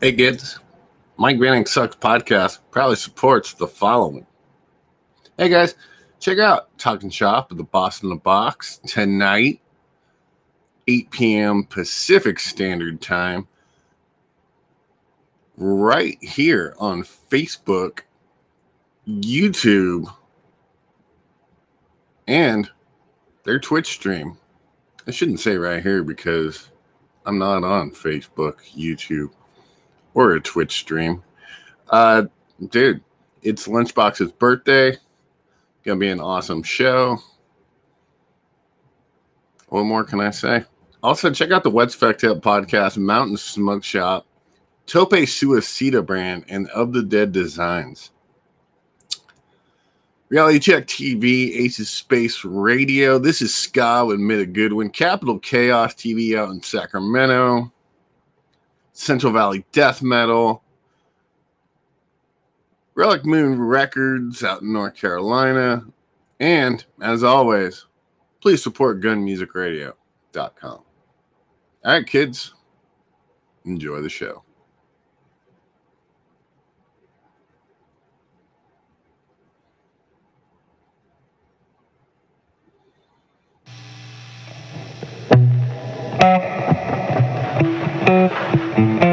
Hey kids, Mike Vanek Sucks podcast proudly supports the following. Hey guys, check out Talking Shop with the Boston the Box tonight, 8 p.m. Pacific Standard Time, right here on Facebook, YouTube, and their Twitch stream. I shouldn't say right here because I'm not on Facebook, YouTube or a Twitch stream. Uh, dude, it's Lunchbox's birthday. Gonna be an awesome show. What more can I say? Also, check out the Wet Up podcast, Mountain Smug Shop, Tope Suicida brand, and Of the Dead Designs. Reality Check TV, Aces Space Radio. This is Ska with Mida Goodwin, Capital Chaos TV out in Sacramento. Central Valley Death Metal, Relic Moon Records out in North Carolina, and as always, please support gunmusicradio.com. All right, kids, enjoy the show. Thank uh-huh. Música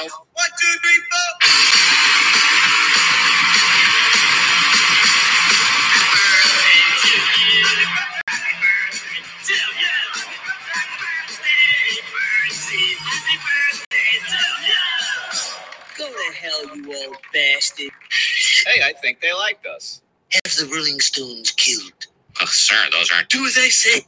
Springfield. One, two, three, four. Go to hell, you old bastard. Hey, I think they liked us. Have the Rolling Stones killed. Oh, sir, those aren't. Do as I say.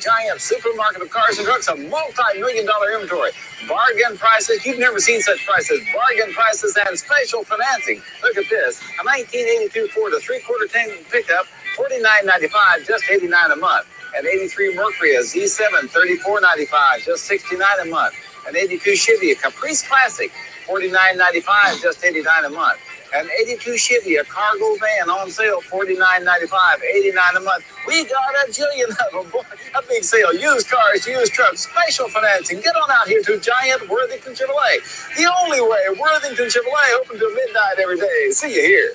Giant supermarket of cars and trucks, a multi-million dollar inventory. Bargain prices. You've never seen such prices. Bargain prices and special financing. Look at this. A 1982 Ford, a three-quarter tank pickup, $49.95, just 89 a month. An 83 Mercury, a Z7, $34.95, just 69 a month. An 82 Chevy, a Caprice Classic, $49.95, just 89 a month. An 82 Chevy, a cargo van on sale, $49.95, 89 a month. We got a jillion of them. Boy, a big sale. Used cars, used trucks, special financing. Get on out here to Giant Worthington Chevrolet. The only way, Worthington Chevrolet, open till midnight every day. See you here.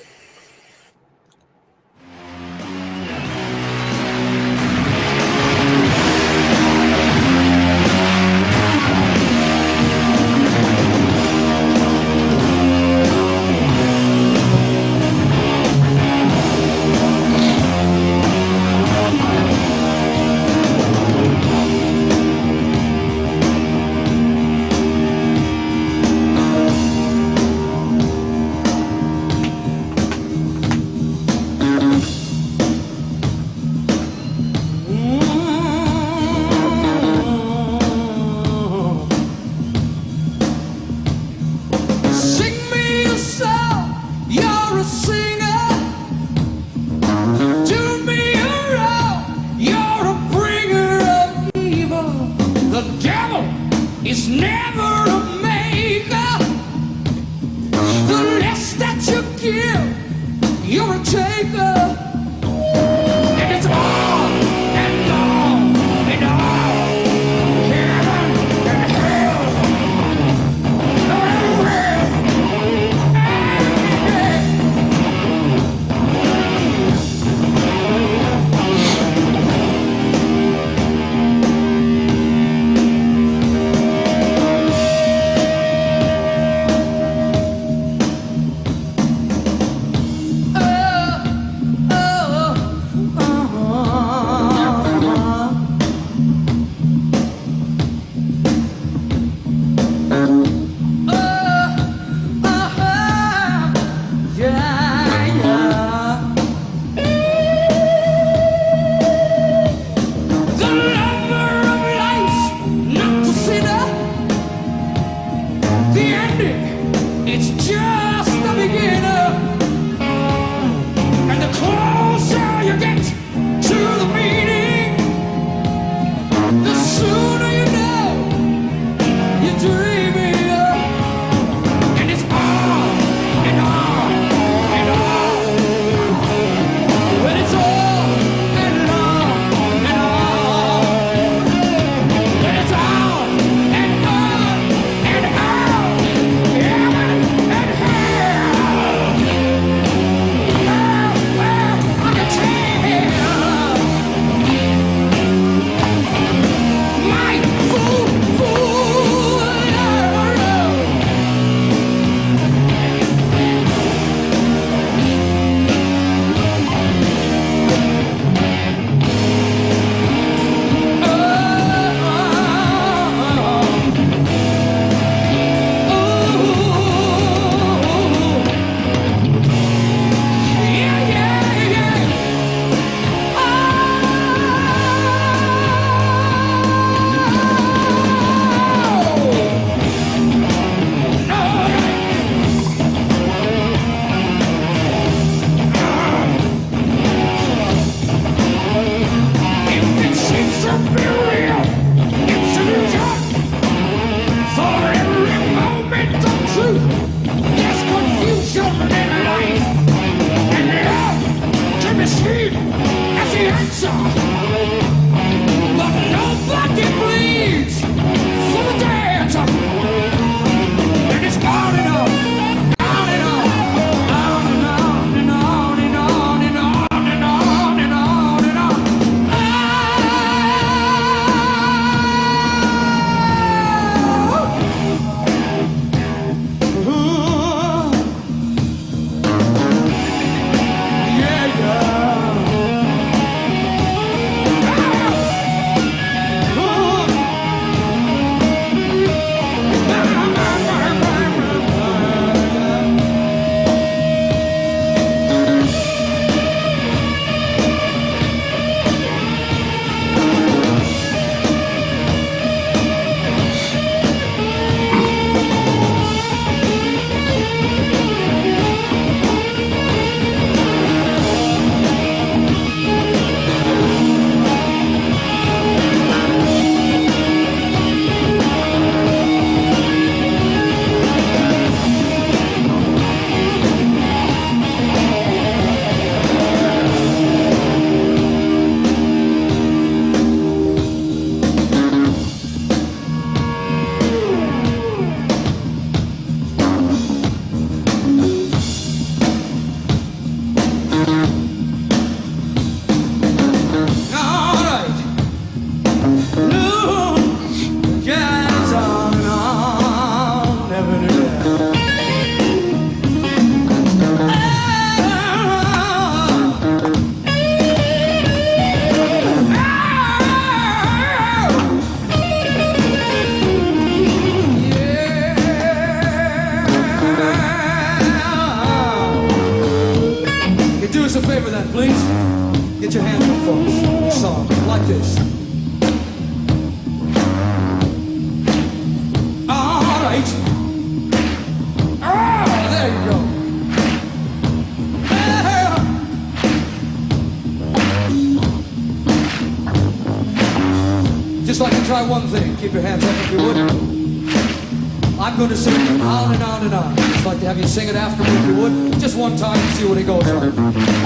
sing it after me if you would. Just one time and see what it goes like.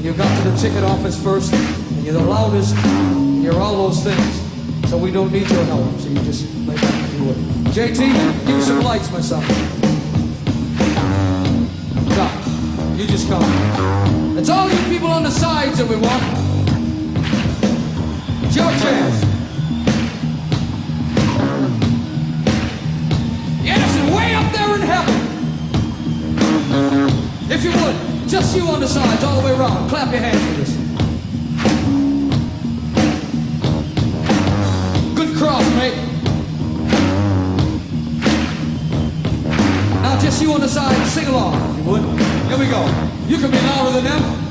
and you got to the ticket office first, and you're the loudest, and you're all those things. So we don't need your help, so you just lay back if you would. JT, give me some lights, my son. Stop. You just come. It's all you people on the sides that we want. It's your chance. Just you on the sides, all the way around. Clap your hands for this. Good cross, mate. Now just you on the side, sing along, if you would. Here we go. You can be louder than them.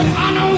I know.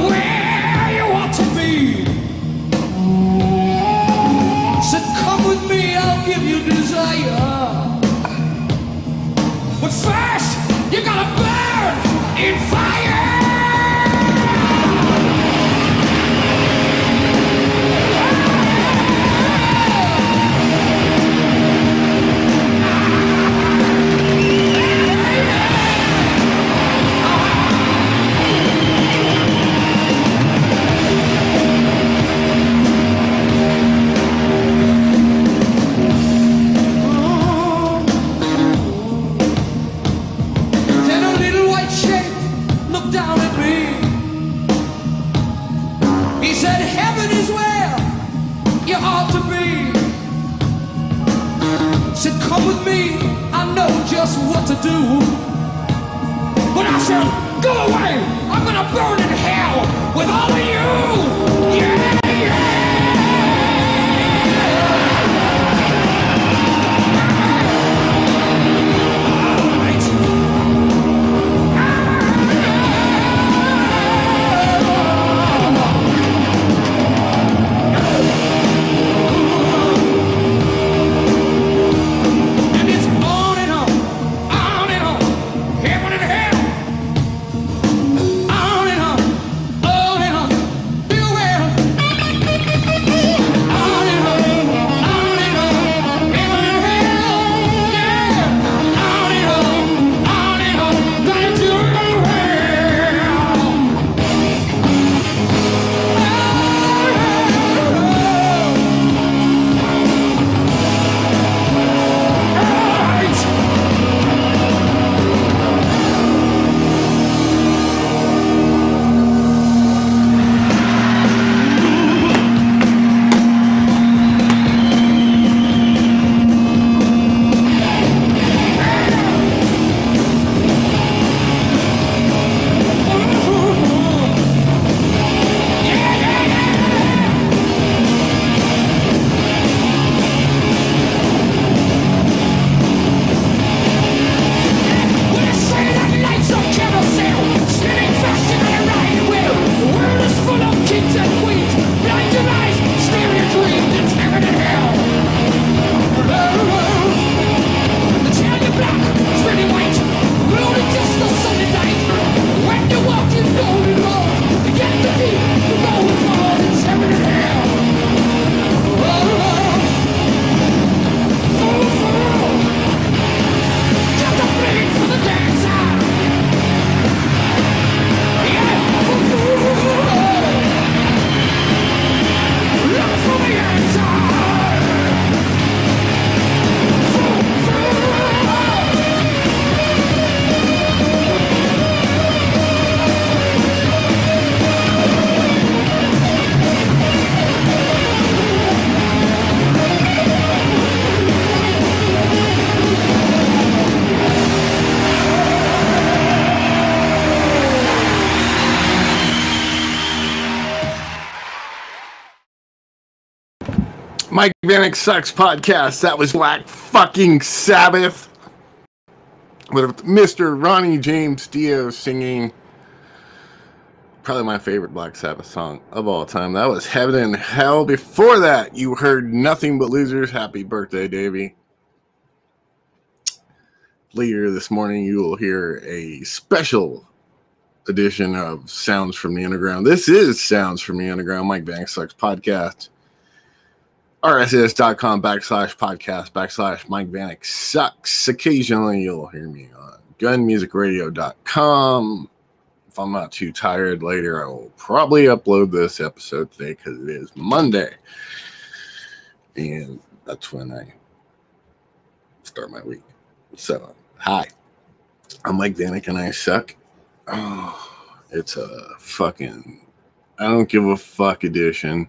Vanek Sucks podcast. That was Black fucking Sabbath with Mr. Ronnie James Dio singing probably my favorite Black Sabbath song of all time. That was Heaven and Hell. Before that, you heard Nothing But Losers. Happy birthday, Davey. Later this morning, you will hear a special edition of Sounds from the Underground. This is Sounds from the Underground, Mike Vanek Sucks podcast rss.com backslash podcast backslash Mike Vanek sucks. Occasionally you'll hear me on gunmusicradio.com. If I'm not too tired later, I will probably upload this episode today because it is Monday. And that's when I start my week. So, hi, I'm Mike Vanek and I suck. Oh, it's a fucking I don't give a fuck edition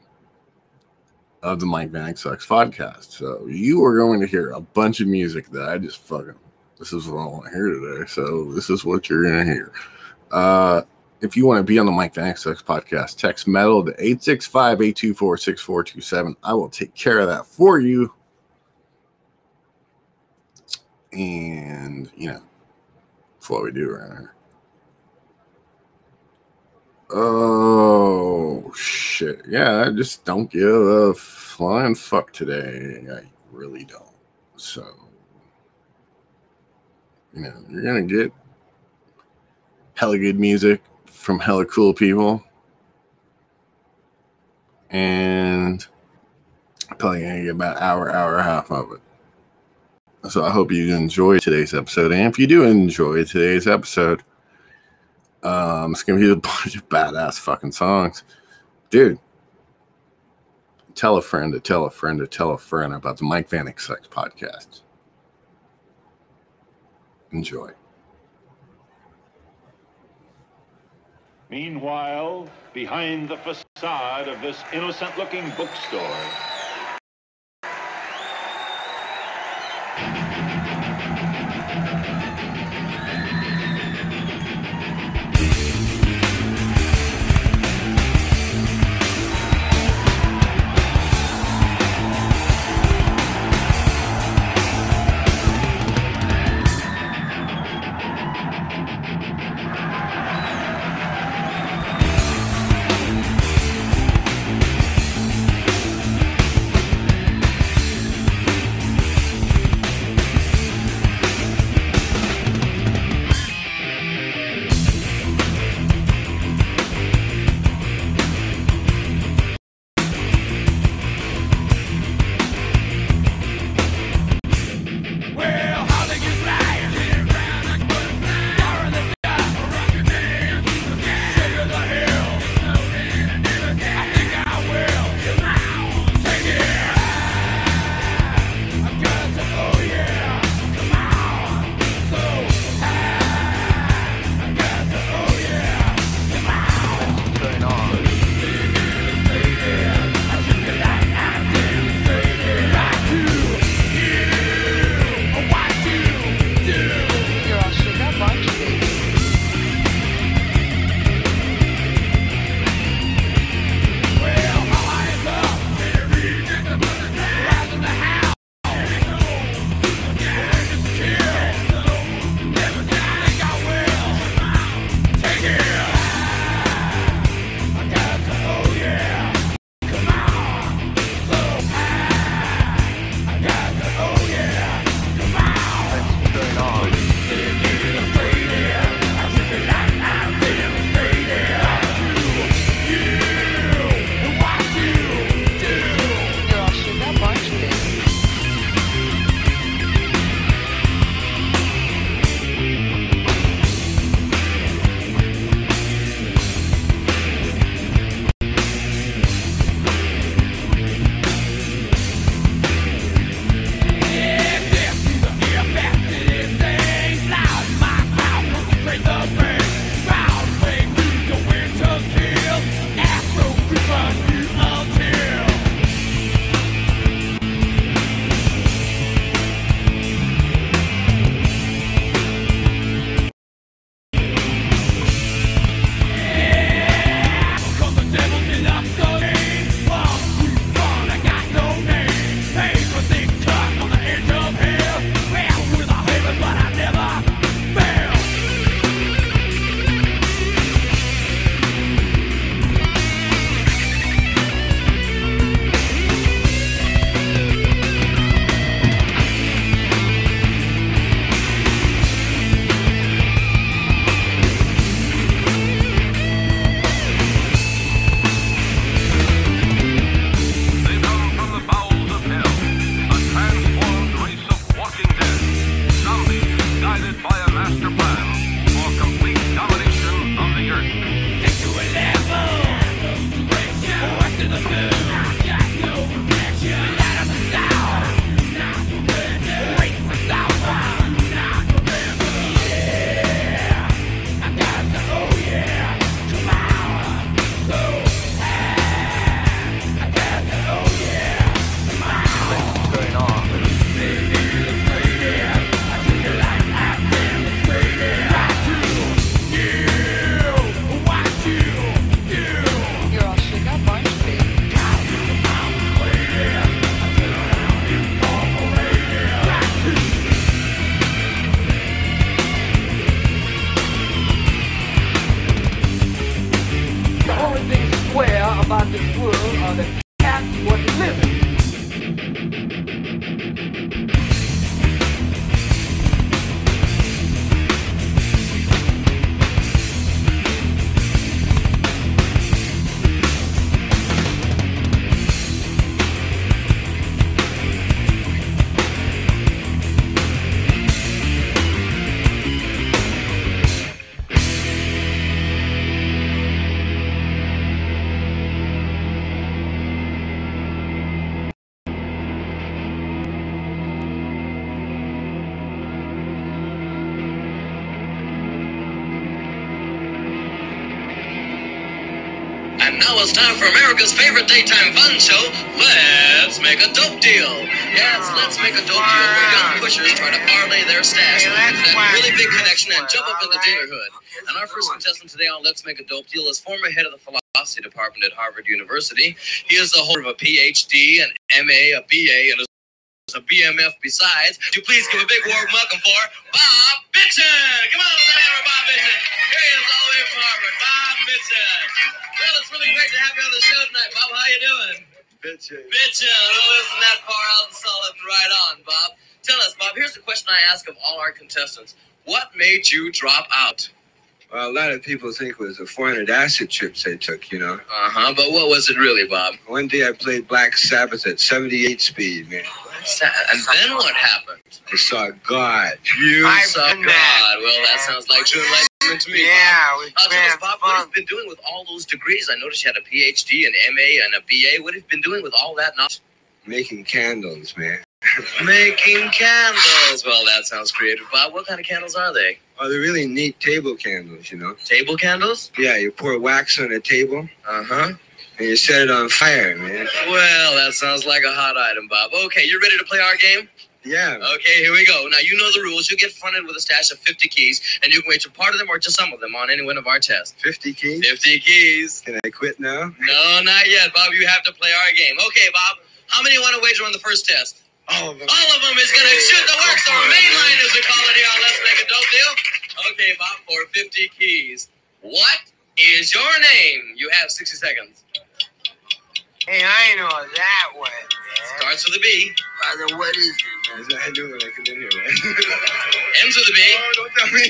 of the Mike Vanek Sucks podcast. So you are going to hear a bunch of music that I just fucking this is what I want to hear today. So this is what you're gonna hear. Uh if you want to be on the Mike Vanek Sucks podcast, text metal to 865-824-6427. I will take care of that for you. And you know, that's what we do around here. Oh shit! Yeah, I just don't give a flying fuck today. I really don't. So, you know, you're gonna get hella good music from hella cool people, and probably gonna get about hour, hour and a half of it. So I hope you enjoy today's episode, and if you do enjoy today's episode um, it's gonna be a bunch of badass fucking songs, dude. Tell a friend to tell a friend to tell a friend about the Mike Vanek Sucks podcast. Enjoy. Meanwhile, behind the facade of this innocent looking bookstore, it's time for America's favorite daytime fun show. Let's make a dope deal. Yes, let's make a dope deal where young pushers try to parlay their stash into that really big connection and jump up in the dealer hood. And our first contestant today on Let's Make a Dope Deal is former head of the philosophy department at Harvard University. He is the holder of a PhD, an MA, a BA, and a a BMF besides. Would you please give a big warm welcome for Bob Bitchin. Come on, let's have it, Bob Bitchin. Here he is all the way from Harvard, Bob Bitchin. Well, it's really great to have you on the show tonight, Bob. How you doing? Bitchin. Bitchin. Well, isn't that far out and solid and right on, Bob? Tell us, Bob, here's the question I ask of all our contestants. What made you drop out? Well, a lot of people think it was the 400 acid trips they took, you know. Uh-huh, but what was it really, Bob? One day I played Black Sabbath at 78 speed, man. And then what happened? I saw God. You I've saw done God. that. Well, that sounds like true enlightenment to me, Yeah, Bob. we Uh, tell us, planned Bob, what have you been doing with all those degrees? I noticed you had a PhD, an MA, and a BA. What have you been doing with all that knowledge? Making candles, man. Making candles. Well, that sounds creative, Bob. What kind of candles are they? Oh, they're really neat table candles, you know. Table candles? Yeah, you pour wax on a table Uh-huh. And you set it on fire, man. Well, that sounds like a hot item, Bob. Okay, you're ready to play our game? Yeah. Okay, here we go. Now, you know the rules. You get funded with a stash of 50 keys, and you can wager part of them or just some of them on any one of our tests. 50 keys. 50 keys. Can I quit now? No, not yet, Bob. You have to play our game. Okay, Bob. How many want to wager on the first test? All of them. All of them is going to shoot the works or main line, as we call it here on Let's Make a Dope Deal. Okay, Bob, for 50 keys. What is your name? You have 60 seconds. Hey, I know that one, man. Starts with a B, Father, what is it, man? That's what I do when I come in here, man. ends with a B. oh, don't tell me.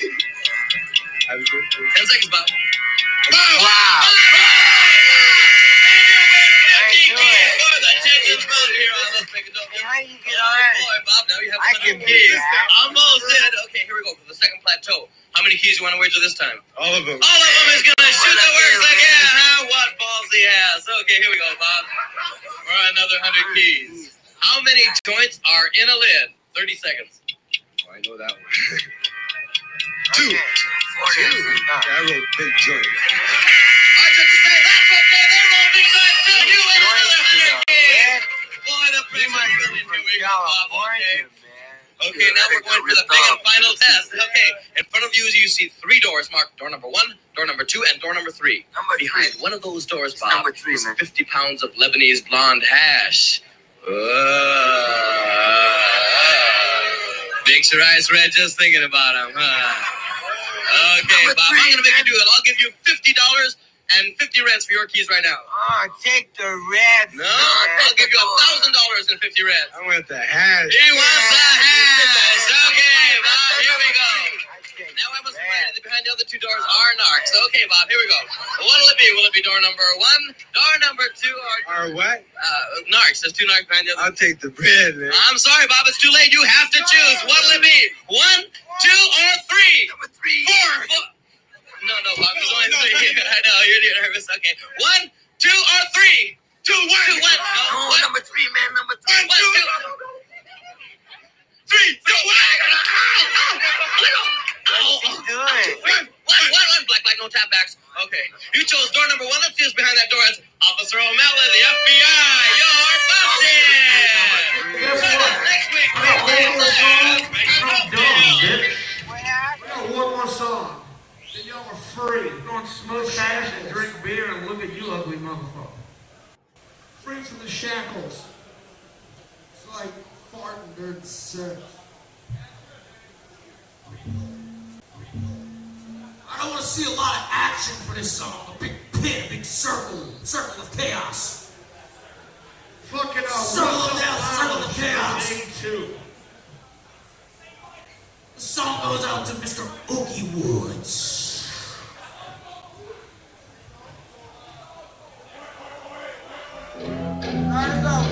I was good. 10 seconds, Bob. Wow. And you win 50 I knew it. for the Texas Road here on Let's Make a Dope Hey, Deal. how you get Oh, boy, Bob, now you have I 100 can do that. Almost did. Okay, here we go for the second plateau. How many keys you want to wager this time? All of them. All of them is gonna shoot the works again. Huh? What balls he has? Okay, here we go, Bob. For another hundred keys. How many joints are in a lid? Thirty seconds. Oh, I know that one. Two. Forty. I wrote big joint. I just say that's okay. They're all big joints too. You win another hundred keys. Boy, the You pressure's might be building. from Here we go, Bob. Okay. California, man. Okay, now we're going for the big and final test. Okay, in front of you, you see three doors marked door number one, door number two, and door number three. Number Behind three. one of those doors, Bob, number three, is 50 pounds of Lebanese blonde hash. Uh, makes your eyes red just thinking about him, huh? Okay, Number Bob, I'm gonna make you do it. I'll give you fifty dollars and fifty reds for your keys right now. Oh, take the red. No, I'll give you a thousand dollars and fifty reds. I want the hash. He wants the hash. Okay, Bob, here we go. go. Now I must remind you that behind the other two doors are narcs. Okay, Bob, here we go. What'll it be? Will it be door number one, door number two, or Or what? uh, narcs? There's two narcs behind the other. I'll take the bread, man. I'm sorry, Bob. It's too late. You have to choose. What'll it be? One, two, or three? Number three. Four. Four. No, no, Bob. There's only three. I know you're you're nervous. Okay. One, two, or three? Two, one. Two, one. No, Oh, one, number three, man. Number three. one, two. Three, two, one. What's he doing? One, one, one, one. Black, black, no tap backs. Okay. You chose door number one. Let's see who's behind that door. It's Officer O'Malley, the FBI. You're busted. Next week, we will have Dumb, bitch. We got one more song. Then y'all are free. Go and smoke hash and drink beer and look at you ugly motherfucker. Free from the shackles. It's like farting during. I don't want to see a lot of action for this song. A big pit, a big circle, circle of chaos. Fucking uh, circle of death, circle of chaos. The song goes out to Mr. Ookie Woods. That's our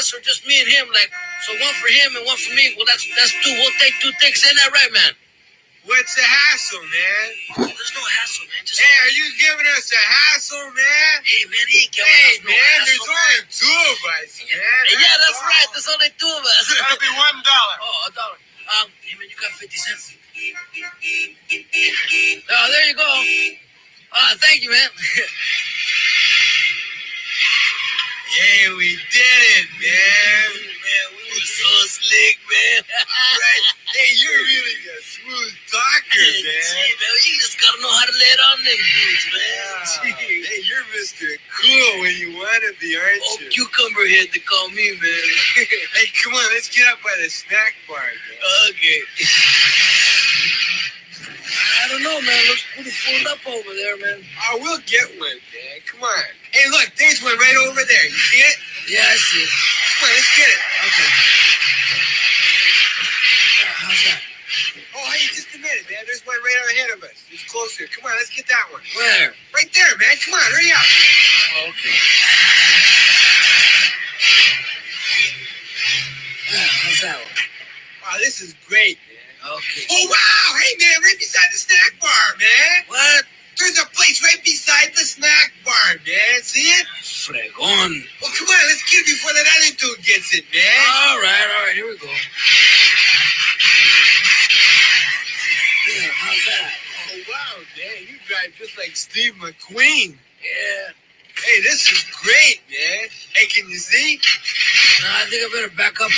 guess just me and him. Like, so one for him and one for me. Well, that's that's two. We'll take two tickets. Ain't that right, man? What's the hassle, man?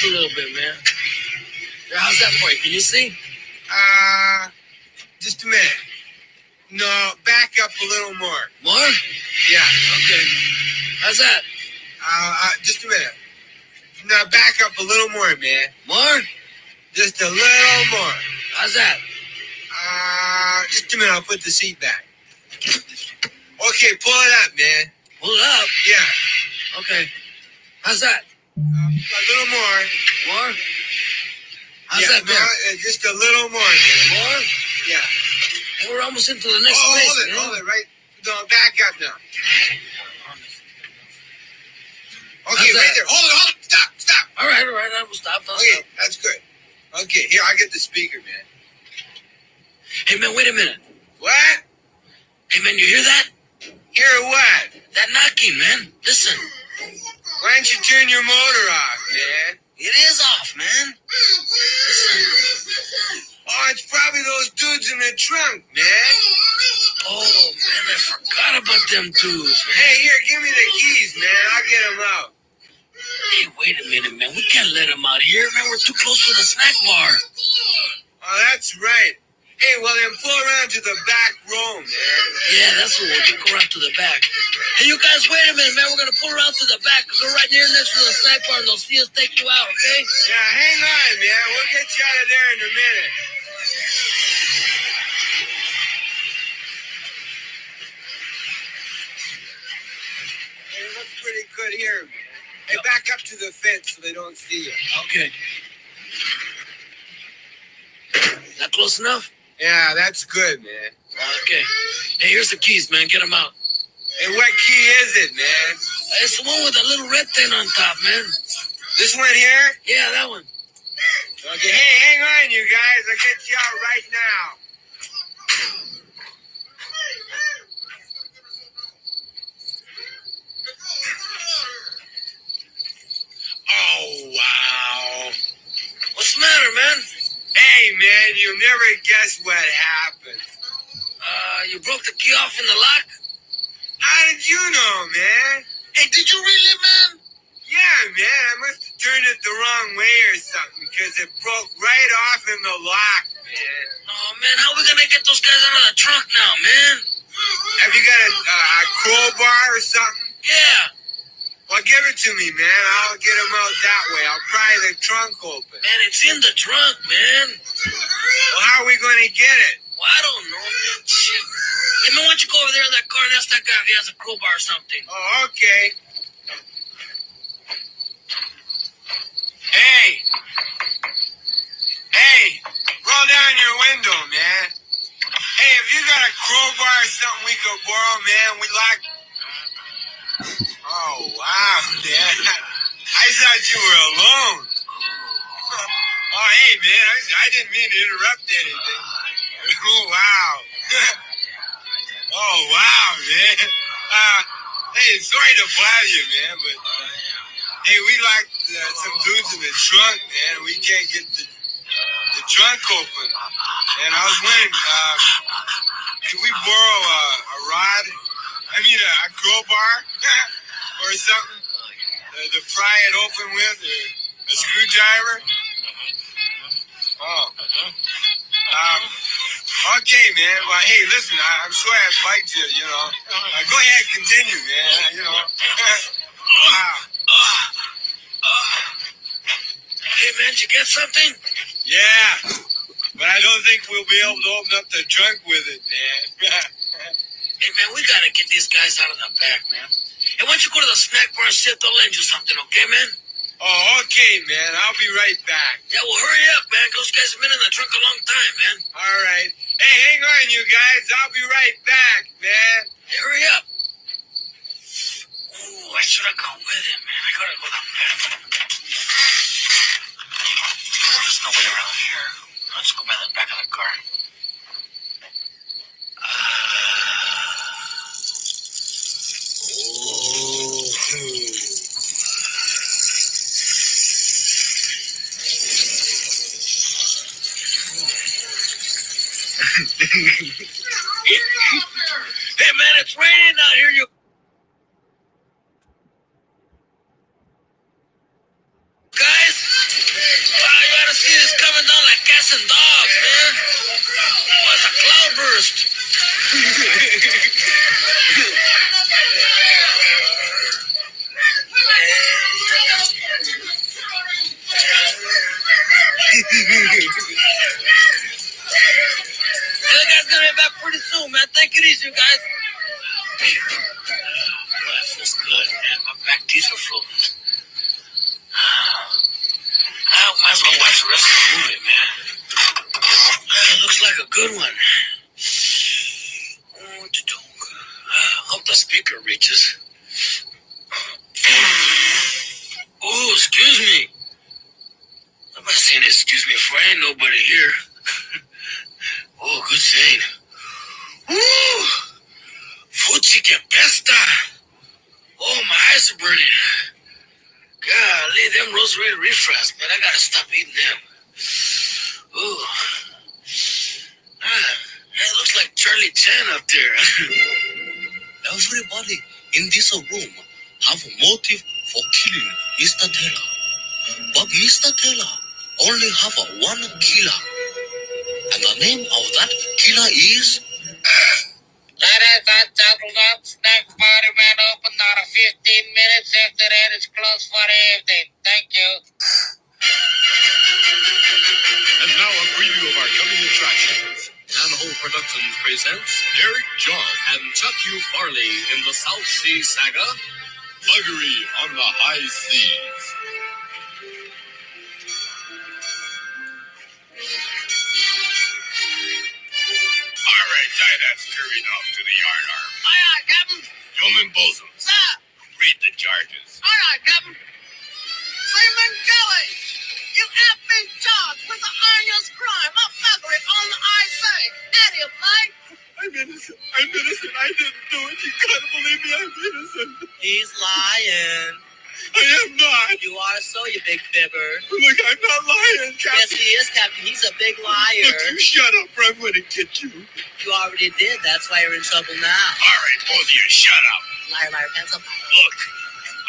Up a little bit, man. How's that for you? Can you see? Uh, just a minute. No, back up a little more. More? Yeah. Okay. How's that? Uh, uh, just a minute. No, back up a little more, man. More? Just a little more. How's that? Uh, just a minute. I'll put the seat back. Okay, pull it up, man. Pull it up. Yeah, Okay. How's that? A little more. More? How's yeah, that no, there? uh, just a little more. More? Yeah. We're almost into the next Oh, place, hold it, man. hold it, right? No, back up now. Okay, How's right that? there. Hold it, hold it. Stop, stop. All right, all right, I will stop. I'll Okay, stop. that's good. Okay, here, I get the speaker, man. Hey, man, wait a minute. What? Hey, man, you hear that? Hear what? That knocking, man. Listen. Why don't you turn your motor off, man? It is off, man. Oh, it's probably those dudes in the trunk, man. Oh, man, I forgot about them dudes, man. Hey, here, give me the keys, man. I'll get them out. Hey, wait a minute, man. We can't let them out here, man. We're too close to the snack bar. Oh, that's right. Hey, well, then pull around to the back room, man. Yeah, that's what we'll do. Go around to the back. Hey, you guys, wait a minute, man. We're gonna pull around to the back because we're right near next to the snack bar, and they'll see us take you out, okay? Yeah, hang on, man. We'll get you out of there in a minute. Hey, it looks pretty good here, man. Hey, back up to the fence so they don't see you. Okay. Is that close enough? Yeah, that's good, man. Okay. Hey, here's the keys, man. Get them out. Hey, what key is it, man? It's the one with the little red thing on top, man. This one here? Yeah, that one. Okay, hey, hang on, you guys. I'll get you out right now. Never guess what happened. Uh, you broke the key off in the lock? How did you know, man? Hey, did you really, man? Yeah, man, I must have turned it the wrong way or something because it broke right off in the lock, man. Oh, man, how are we gonna get those guys out of the trunk now, man? Have you got a, uh, a crowbar or something? Yeah. Well, give it to me, man. I'll get them out that way. I'll pry the trunk open. Man, it's in the trunk, man. Well, how are we going to get it? Well, I don't know, man. Shit. Hey, man, why don't you go over there in that car and ask that guy if he has a crowbar or something? Oh, okay. Hey. Hey, roll down your window, man. Hey, if you got a crowbar or something we could borrow, man, we like. Uh-huh. Oh, wow, man. I thought you were alone. Oh, hey, man, I, I didn't mean to interrupt anything. Oh, wow. oh, wow, man. Uh, hey, sorry to bother you, man, but uh, hey, we like uh, some dudes in the trunk, man. We can't get the, the trunk open. And I was wondering, uh, could we borrow a, a rod? I mean, a, a crowbar or something uh, to pry it open with? Or a screwdriver? Oh. Um, okay, man. Well, hey, listen, I, I'm sure I bugged you, you know. Uh, go ahead, continue, man. You know. wow. Hey, man, did you get something? Yeah. But I don't think we'll be able to open up the trunk with it, man. Hey, man, we gotta get these guys out of the back, man. Hey, why don't you go to the snack bar and see if they'll lend you something, okay, man? Oh, okay, man. I'll be right back. Yeah, well, hurry up, man. Those guys have been in the trunk a long time, man. All right. Hey, hang on, you guys. I'll be right back, man. Hey, hurry up. Ooh, I should have gone with him, man. I gotta go down there. There's nobody around here. Let's go by the back of the car. Hey, man, it's raining out here. You hope reaches. Oh, excuse me. I'm not saying excuse me for ain't nobody here. oh, good saying. Woo! Fuchi que pesta. Oh, my eyes are burning. Golly, them rosary refresh, man. I gotta stop eating them. Ooh. Ah, it looks like Charlie Chan up there. In this room have motive for killing Mr. Taylor. But Mr. Taylor only have one killer. And the name of that killer is Ladies and gentlemen, snack party man open of 15 minutes. After that, it's closed for the evening. That's why you're in trouble now. All right, both of you, shut up. Liar, liar, up. Look,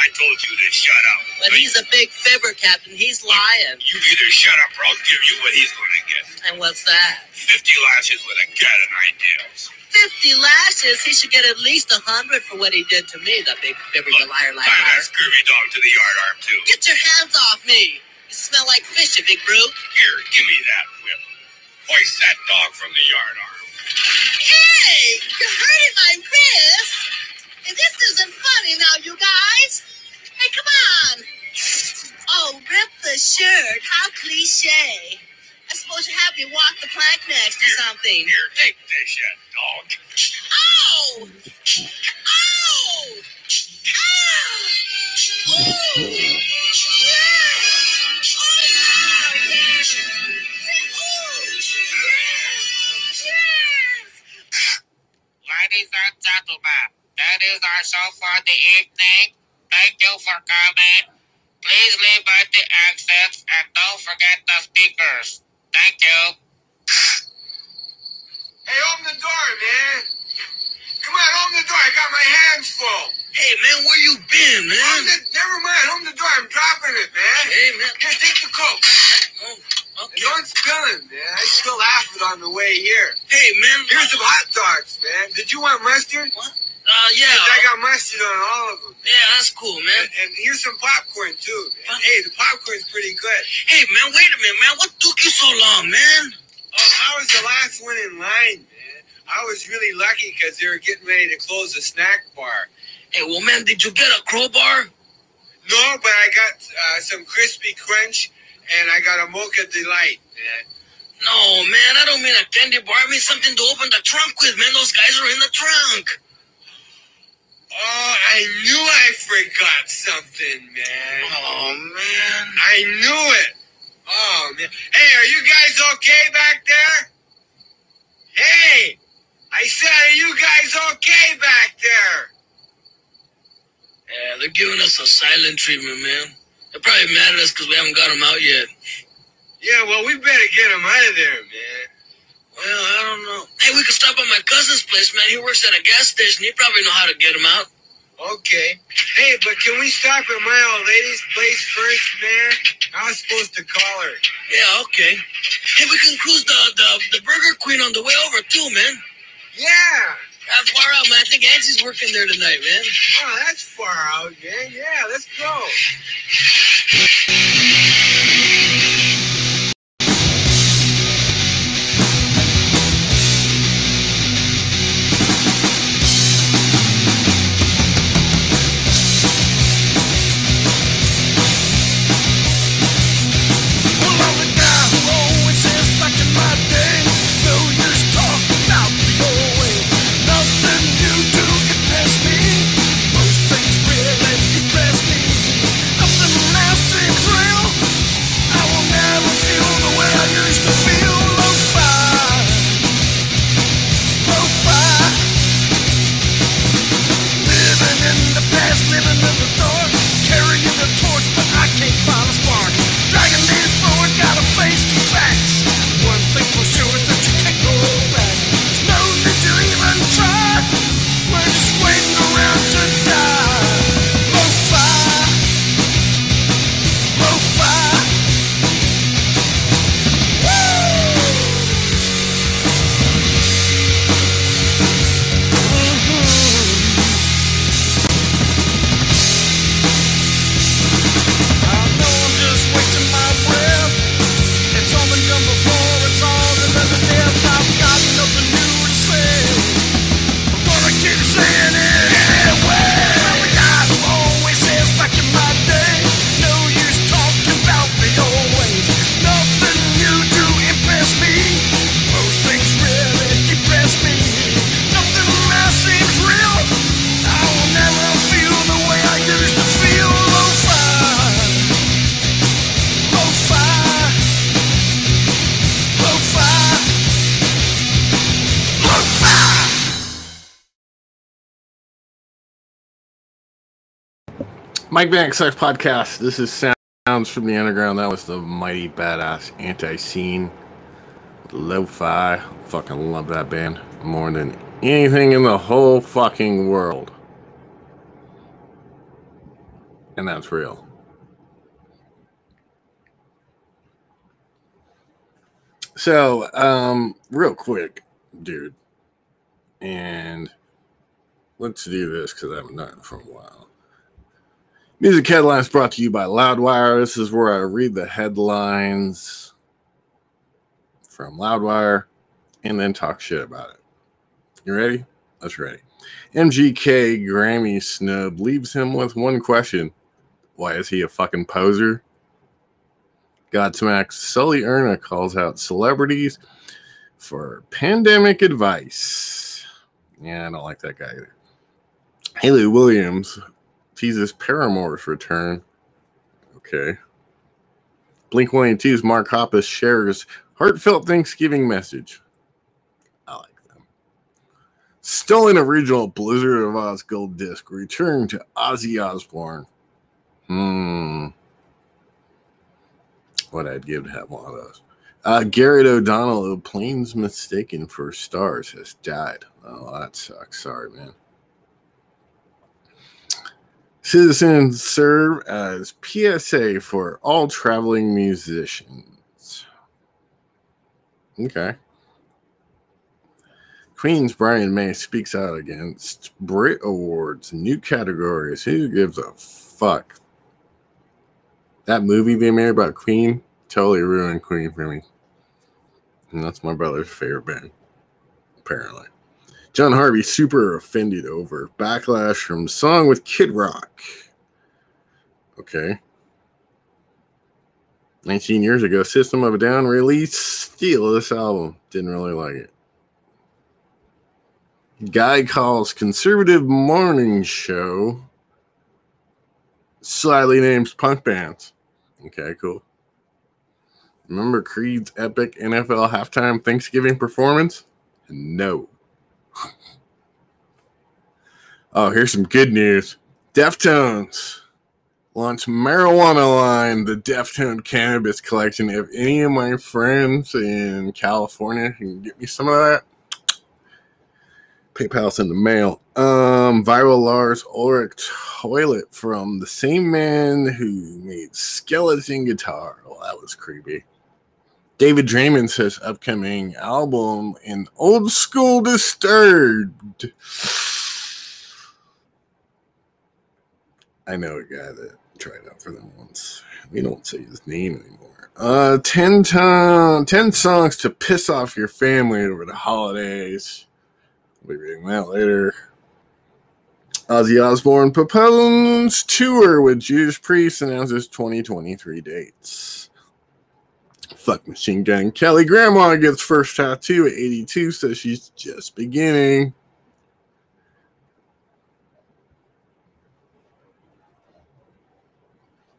I told you to shut up. But he's a big fibber, Captain. He's lying. You either shut up or I'll give you what he's gonna get. And what's that? 50 lashes with a cat and ideas. 50 lashes. He should get at least a 100 for what he did to me, the big fibber, you liar, liar, liar. that scurvy dog to the yard arm, too. Get your hands off me. You smell like fish, you big brute. Here, give me that whip. Hoist that dog from the yard arm. Hey, you're hurting my wrist. And this isn't funny now, you guys. Hey, come on. Oh, rip the shirt. How cliche. I suppose you have me walk the plank next or something. Here, take this, you dog. Ow! Ow! Ow! Ooh! Yeah! Ladies and gentlemen, that is our show for the evening. Thank you for coming. Please leave at the exits and don't forget the speakers. Thank you. Hey, open the door, man. Come on, open the door. I got my hands full. Hey, man, where you been, man? the, never mind. Open the door. I'm dropping it, man. Hey, man. Here, take the coke. Oh, Okay. Don't spill it, man. I of it on the way here. Hey, man. Here's some hot dogs, man. Did you want mustard? What? Uh, yeah. I got mustard on all of them. Yeah, that's cool, man. And, and here's some popcorn too, man. What? Hey, the popcorn's pretty good. Hey, man, wait a minute, man. What took you so long, man? Oh, I was the last one in line, man. I was really lucky because they were getting ready to close the snack bar. Hey, well, man, did you get a crowbar? No, but I got uh, some crispy crunch and I got a mocha delight, man. No, man, I don't mean a candy bar. I mean something to open the trunk with, man. Those guys are in the trunk. Oh, I knew I forgot something, man. Oh, man. I knew it. Oh man. Hey, are you guys okay back there? Hey, I said, are you guys okay back there? Yeah, they're giving us a silent treatment, man. They're probably mad at us because we haven't got them out yet. Yeah, well, we better get them out of there, man. Well, I don't know. Hey, we could stop at my cousin's place, man. He works at a gas station. He probably know how to get them out. Okay. Hey, but can we stop at my old lady's place first, man? I was supposed to call her. Yeah, okay. Hey, we can cruise the, the, the Burger Queen on the way over, too, man. Yeah. Not far out, man. I think Angie's working there tonight, man. Oh, that's far out, man. Yeah, let's go. Mike Vanek Sucks Podcast. This is Sounds from the Underground. That was the mighty badass Antiseen. Lo fi. Fucking love that band more than anything in the whole fucking world. And that's real. So, um, real quick, dude. And let's do this because I haven't done it for a while. Music headlines brought to you by Loudwire. This is where I read the headlines from Loudwire and then talk shit about it. You ready? Let's ready. MGK Grammy snub leaves him with one question Why is he a fucking poser? Godsmack's Sully Erna calls out celebrities for pandemic advice. Yeah, I don't like that guy either. Hayley Williams teases Paramore's return. Okay. Blink 182's Mark Hoppus shares heartfelt Thanksgiving message. I like them. Stolen original Blizzard of Ozz gold disc returned to Ozzy Osbourne. Hmm. What I'd give to have one of those. Uh, Gared O'Donnell of Planes Mistaken for Stars has died. Oh, that sucks. Sorry, man. Citizens serve as PSA for all traveling musicians. Okay. Queen's Brian May speaks out against Brit Awards, new categories. Who gives a fuck? That movie they made about Queen totally ruined Queen for me. And that's my brother's favorite band, apparently. John Harvey super offended over backlash from song with Kid Rock. Okay. 19 years ago, System of a Down released Steal this album. Didn't really like it. Guy calls conservative morning show slightly names punk bands. Okay, cool. Remember Creed's epic NFL halftime Thanksgiving performance? No. Oh, here's some good news. Deftones launch marijuana line, the Deftone Cannabis Collection. If any of my friends in California can get me some of that, PayPal's in the mail. Um, viral Lars Ulrich toilet from the same man who made Skeleton Guitar. Well, that was creepy. David Draiman says upcoming album in Old School Disturbed. I know a guy that tried out for them once. We don't say his name anymore. Uh, 10, to- 10 songs to piss off your family over the holidays. We'll be reading that later. Ozzy Osbourne postpones tour with Judas Priest announces 2023 dates. Fuck Machine Gun Kelly. Grandma gets first tattoo at 82, says she's just beginning.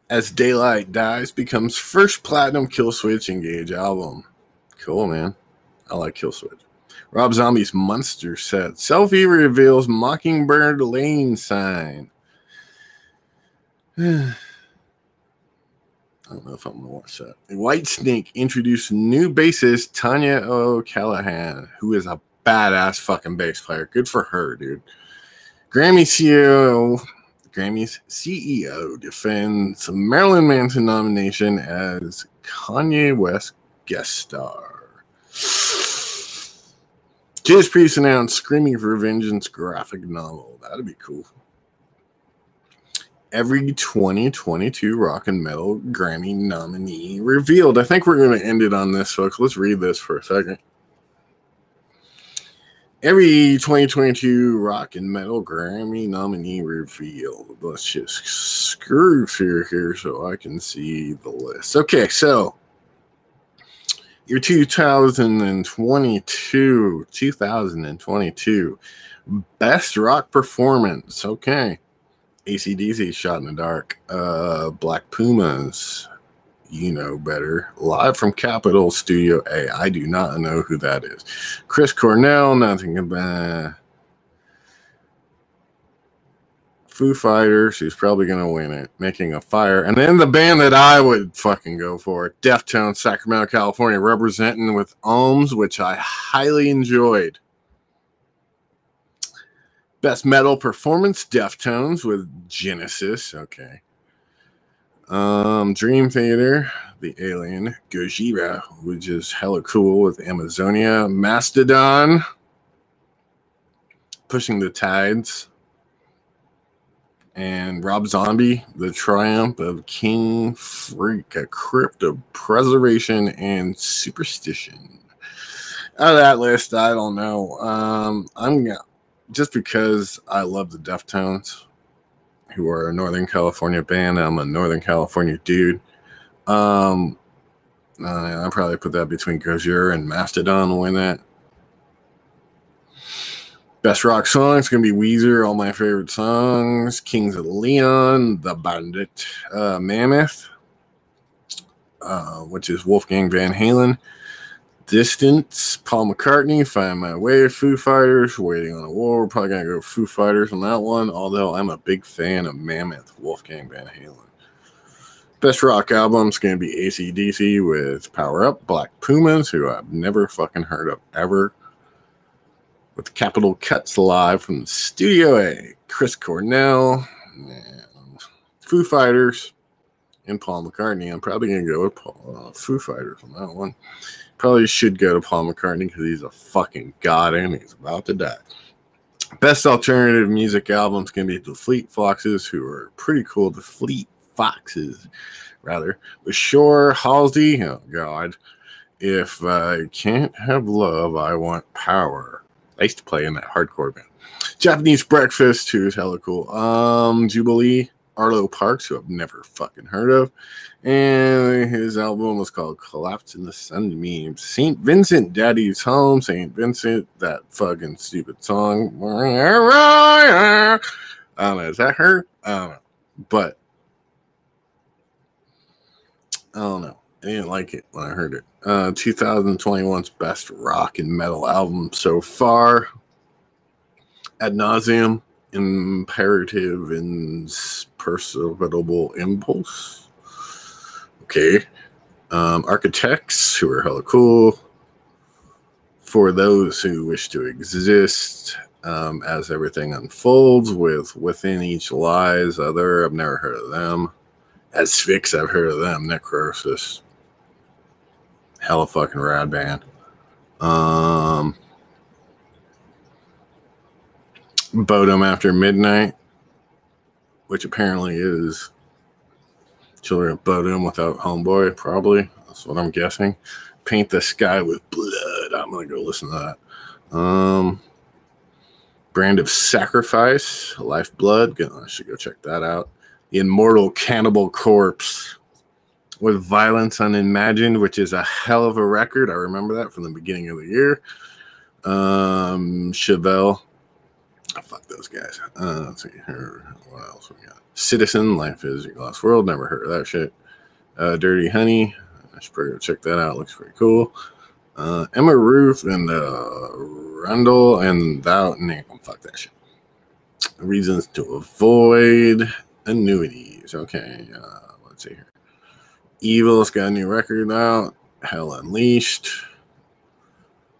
As Daylight Dies becomes first platinum Killswitch Engage album. Cool, man. I like Killswitch. Rob Zombie's Munsters set. Selfie reveals Mockingbird Lane sign. I don't know if I'm gonna watch that. Whitesnake introduced new bassist Tanya O'Callaghan, who is a badass fucking bass player. Good for her, dude. Grammy CEO, Grammy's CEO defends Marilyn Manson nomination as Kanye West guest star. Judas Priest announced Screaming for Vengeance graphic novel. That'd be cool. Every 2022 Rock and Metal Grammy nominee revealed. I think we're going to end it on this, folks. Let's read this for a second. Every 2022 Rock and Metal Grammy nominee revealed. Let's just screw through here so I can see the list. Okay, so your 2022 2022 best rock performance. Okay. Acdc shot in the dark. Uh black pumas you know better live from capitol studio a i do not know who that is chris cornell nothing about Foo Fighters, who's probably going to win it, Making a Fire. And then the band that I would fucking go for, Deftones, Sacramento, California, representing with Ohms, which I highly enjoyed. Best Metal Performance, Deftones with Genesis. Okay. Um, Dream Theater, The Alien, Gojira, which is hella cool with Amazonia, Mastodon, Pushing the Tides, and Rob Zombie, The Triumph of King Freak, a crypt of preservation and superstition. Out of that list, I don't know. Um, I'm just because I love the Deftones, who are a Northern California band. I'm a Northern California dude. Um, uh, I'll probably put that between Gojira and Mastodon to win that. Best rock song is gonna be Weezer. All my favorite songs: Kings of Leon, The Bandit, uh, Mammoth, uh, which is Wolfgang Van Halen. Distance, Paul McCartney, Find My Way, Foo Fighters, Waiting on a War. We're probably gonna go Foo Fighters on that one. Although I'm a big fan of Mammoth, Wolfgang Van Halen. Best rock album is gonna be ACDC with Power Up, Black Pumas, who I've never fucking heard of ever with Capitol Cuts live from Studio A. Chris Cornell, and Foo Fighters, and Paul McCartney. I'm probably gonna go with Paul, uh, Foo Fighters on that one. Probably should go to Paul McCartney because he's a fucking god and he's about to die. Best alternative music albums can be the Fleet Foxes, who are pretty cool. The Fleet Foxes, rather. With Shore, Halsey, oh god. If I can't have love, I want power. I used to play in that hardcore band. Japanese Breakfast, who's hella cool. Um, Jubilee, Arlo Parks, who I've never fucking heard of. And his album was called Collapse in the Sunbeams. St. Vincent, Daddy's Home, St. Vincent, that fucking stupid song. I don't know, is that her? I don't know. But I don't know. I didn't like it when I heard it. Uh, 2021's best rock and metal album so far. Ad Nauseam, imperative, and perseverable impulse. Okay. Um, architects who are hella cool. For those who wish to exist, um, as everything unfolds, with within each lies other. I've never heard of them. Asphyx, I've heard of them. Necroceros hella fucking rad band. Um, Bodom After Midnight, which apparently is Children of Bodom without Homeboy, probably. That's what I'm guessing. Paint the Sky with Blood. I'm going to go listen to that. Um, Brand of Sacrifice, Lifeblood. I should go check that out. The Immortal Cannibal Corpse with Violence Unimagined, which is a hell of a record. I remember that from the beginning of the year. Um, Chevelle. Fuck those guys. Uh, let's see here. What else we got? Citizen, Life is Your Lost World. Never heard of that shit. Uh, Dirty Honey. I should probably check that out. Looks pretty cool. Uh, Emma Ruth and uh, Rundle and Thou. Nah, fuck that shit. Reasons to avoid annuities. Okay. Uh, let's see here. Evile's got a new record out. Hell Unleashed.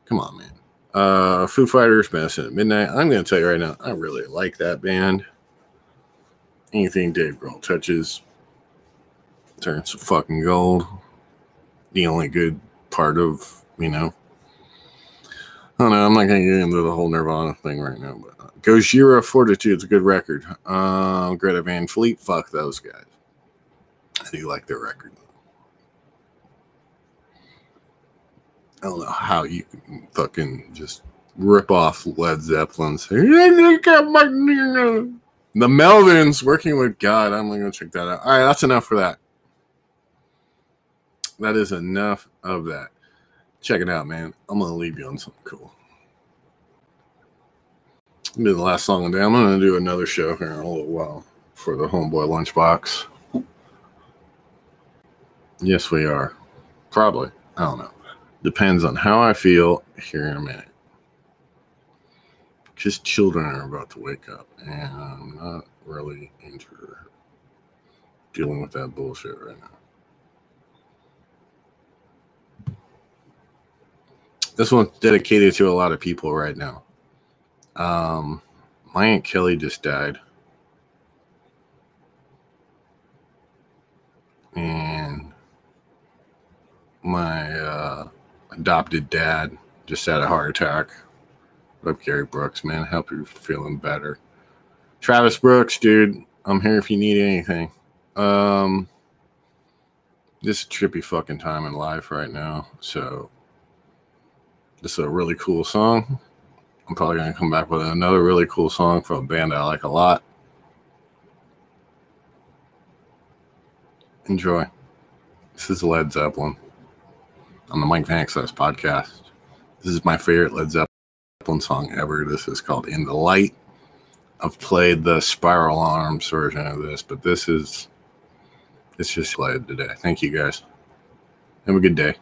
Come on, man. Uh, Foo Fighters, Medicine at Midnight. I'm going to tell you right now, I really like that band. Anything Dave Grohl touches turns to fucking gold. The only good part of, you know, I don't know. I'm not going to get into the whole Nirvana thing right now, but uh, Gojira Fortitude's a good record. Uh, Greta Van Fleet, fuck those guys. I do like their record. I don't know how you can fucking just rip off Led Zeppelin's. The Melvins working with God. I'm gonna go check that out. All right, that's enough for that. That is enough of that. Check it out, man. I'm gonna leave you on something cool. Do the last song of the day. I'm gonna do another show here in a little while for the Homeboy Lunchbox. Yes, we are. Probably. I don't know. Depends on how I feel here in a minute. Because children are about to wake up, and I'm not really into dealing with that bullshit right now. This one's dedicated to a lot of people right now. Um, my aunt Kelly just died. And my uh, adopted dad just had a heart attack. Love Gary Brooks, man. Help you feeling better. Travis Brooks, dude. I'm here if you need anything. Um, this is trippy fucking time in life right now. So this is a really cool song. I'm probably gonna come back with another really cool song from a band I like a lot. Enjoy. This is Led Zeppelin on the Mike Vanek Sucks podcast. This is my favorite Led Zeppelin song ever. This is called In the Light. I've played the Spiral Arms version of this, but this is it's just Led today. Thank you guys. Have a good day.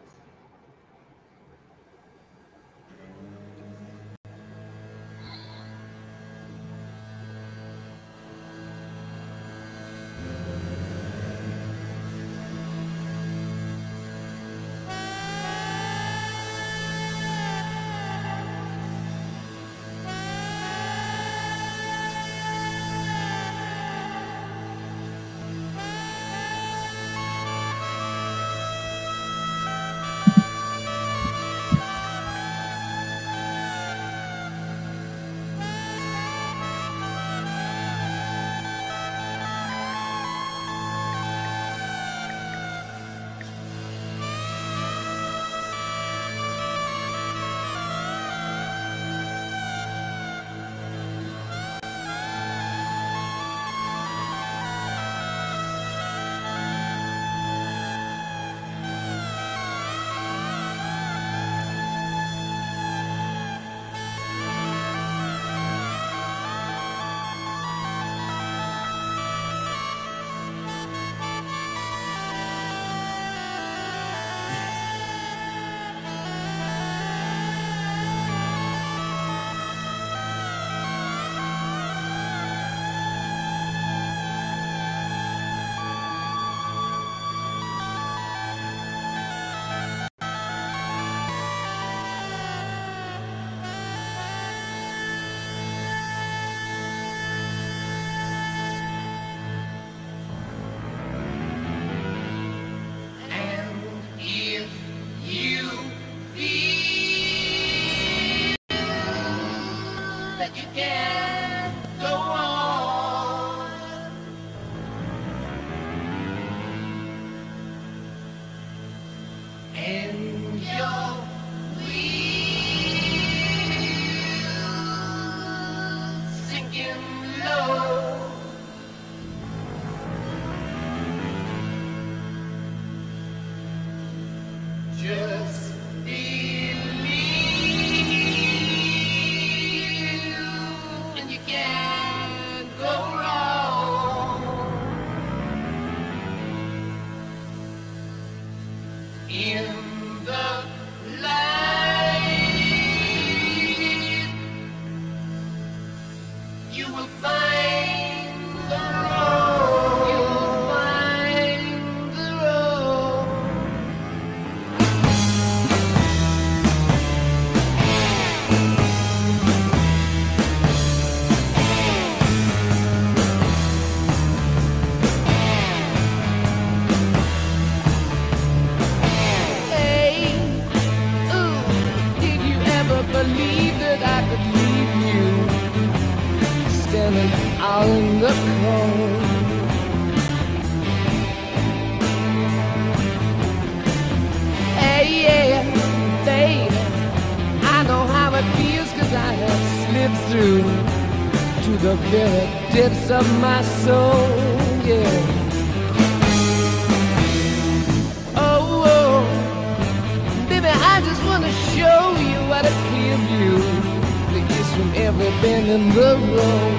Bend in the road.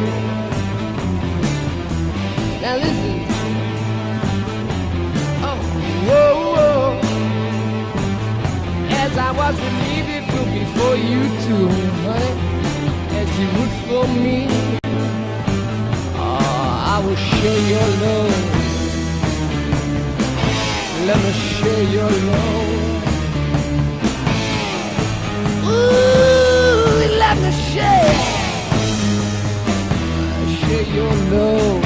Now listen. Oh, whoa, whoa. As I was relieved be for you too, honey, as you would for me. Oh, I will share your love. Let me share your love. Ooh, let me share. Share your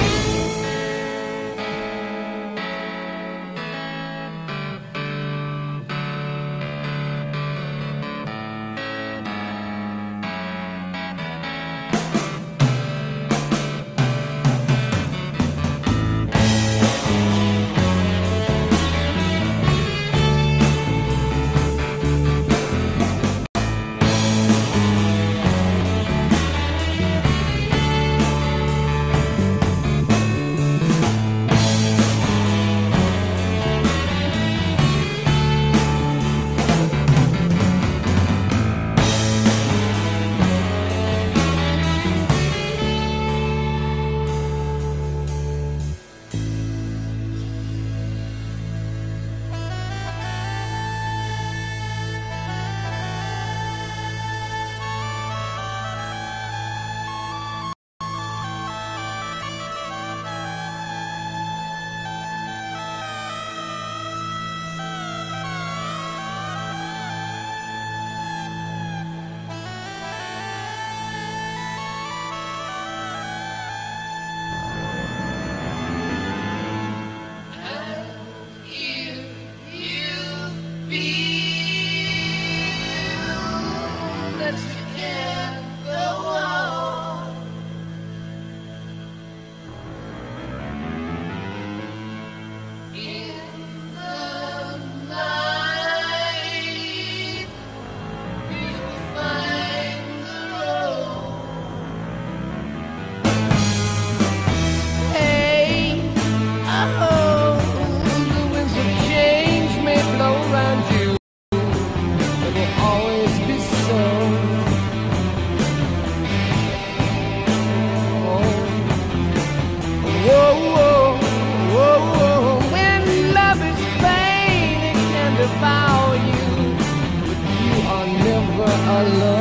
love.